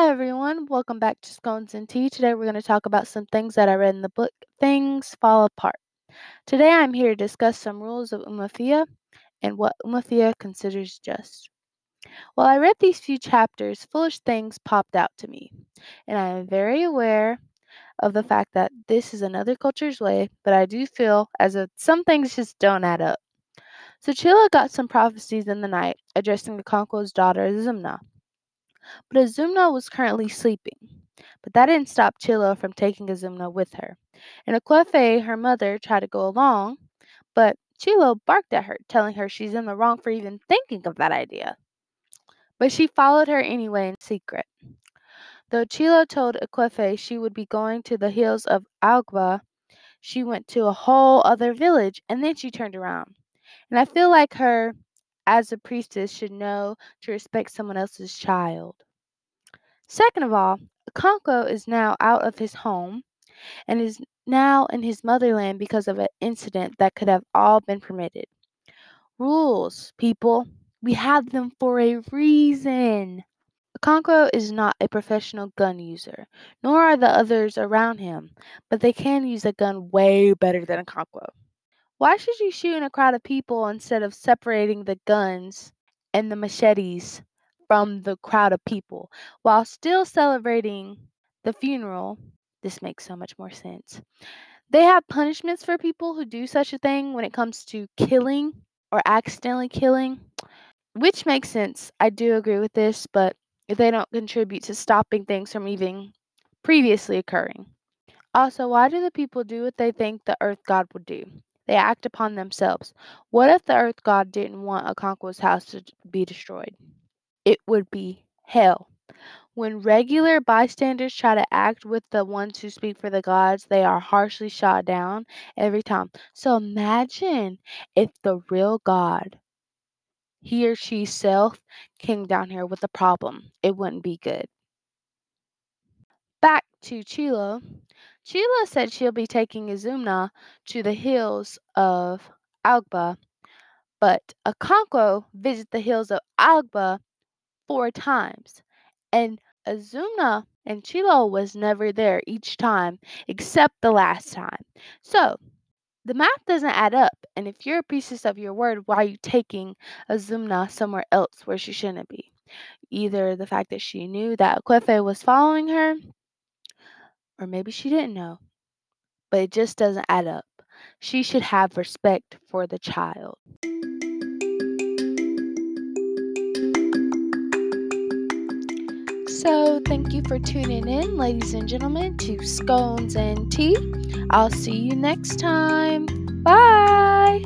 everyone. Welcome back to Scones and Tea. Today we're going to talk about some things that I read in the book Things Fall Apart. Today I'm here to discuss some rules of Umuofia and what Umuofia considers just. While I read these few chapters, foolish things popped out to me, and I am very aware of the fact that this is another culture's way, but I do feel as if some things just don't add up. So Chielo got some prophecies in the night addressing the Okonkwo's daughter Azumna. But Azumna was currently sleeping. But that didn't stop Chielo from taking Azumna with her. And Ekwefi, her mother, tried to go along, but Chielo barked at her, telling her she's in the wrong for even thinking of that idea. But she followed her anyway in secret. Though Chielo told Ekwefi she would be going to the hills of Augba, she went to a whole other village and then she turned around. And I feel like her, as a priestess, should know to respect someone else's child. Second of all, Okonkwo is now out of his home and is now in his motherland because of an incident that could have all been permitted. Rules, people. We have them for a reason. Okonkwo is not a professional gun user, nor are the others around him, but they can use a gun way better than Okonkwo. Why should you shoot in a crowd of people instead of separating the guns and the machetes from the crowd of people while still celebrating the funeral? This makes so much more sense. They have punishments for people who do such a thing when it comes to killing or accidentally killing, which makes sense. I do agree with this, but if they don't contribute to stopping things from even previously occurring. Also, why do the people do what they think the earth god would do? They act upon themselves. What if the earth god didn't want Okonkwo's house to be destroyed? It would be hell. When regular bystanders try to act with the ones who speak for the gods, they are harshly shot down every time. So imagine if the real God, he or she self, came down here with a problem. It wouldn't be good. Back to Chielo. Chielo said she'll be taking Azumna to the hills of Augba, but Okonkwo visit the hills of Augba four times, and Azumna and Chielo was never there each time except the last time. So the math doesn't add up, and if you're a priestess of your word, why are you taking Azumna somewhere else where she shouldn't be? Either the fact that she knew that Ekwefi was following her, or maybe she didn't know. But it just doesn't add up. She should have respect for the child. So, thank you for tuning in, ladies and gentlemen, to Scones and Tea. I'll see you next time. Bye.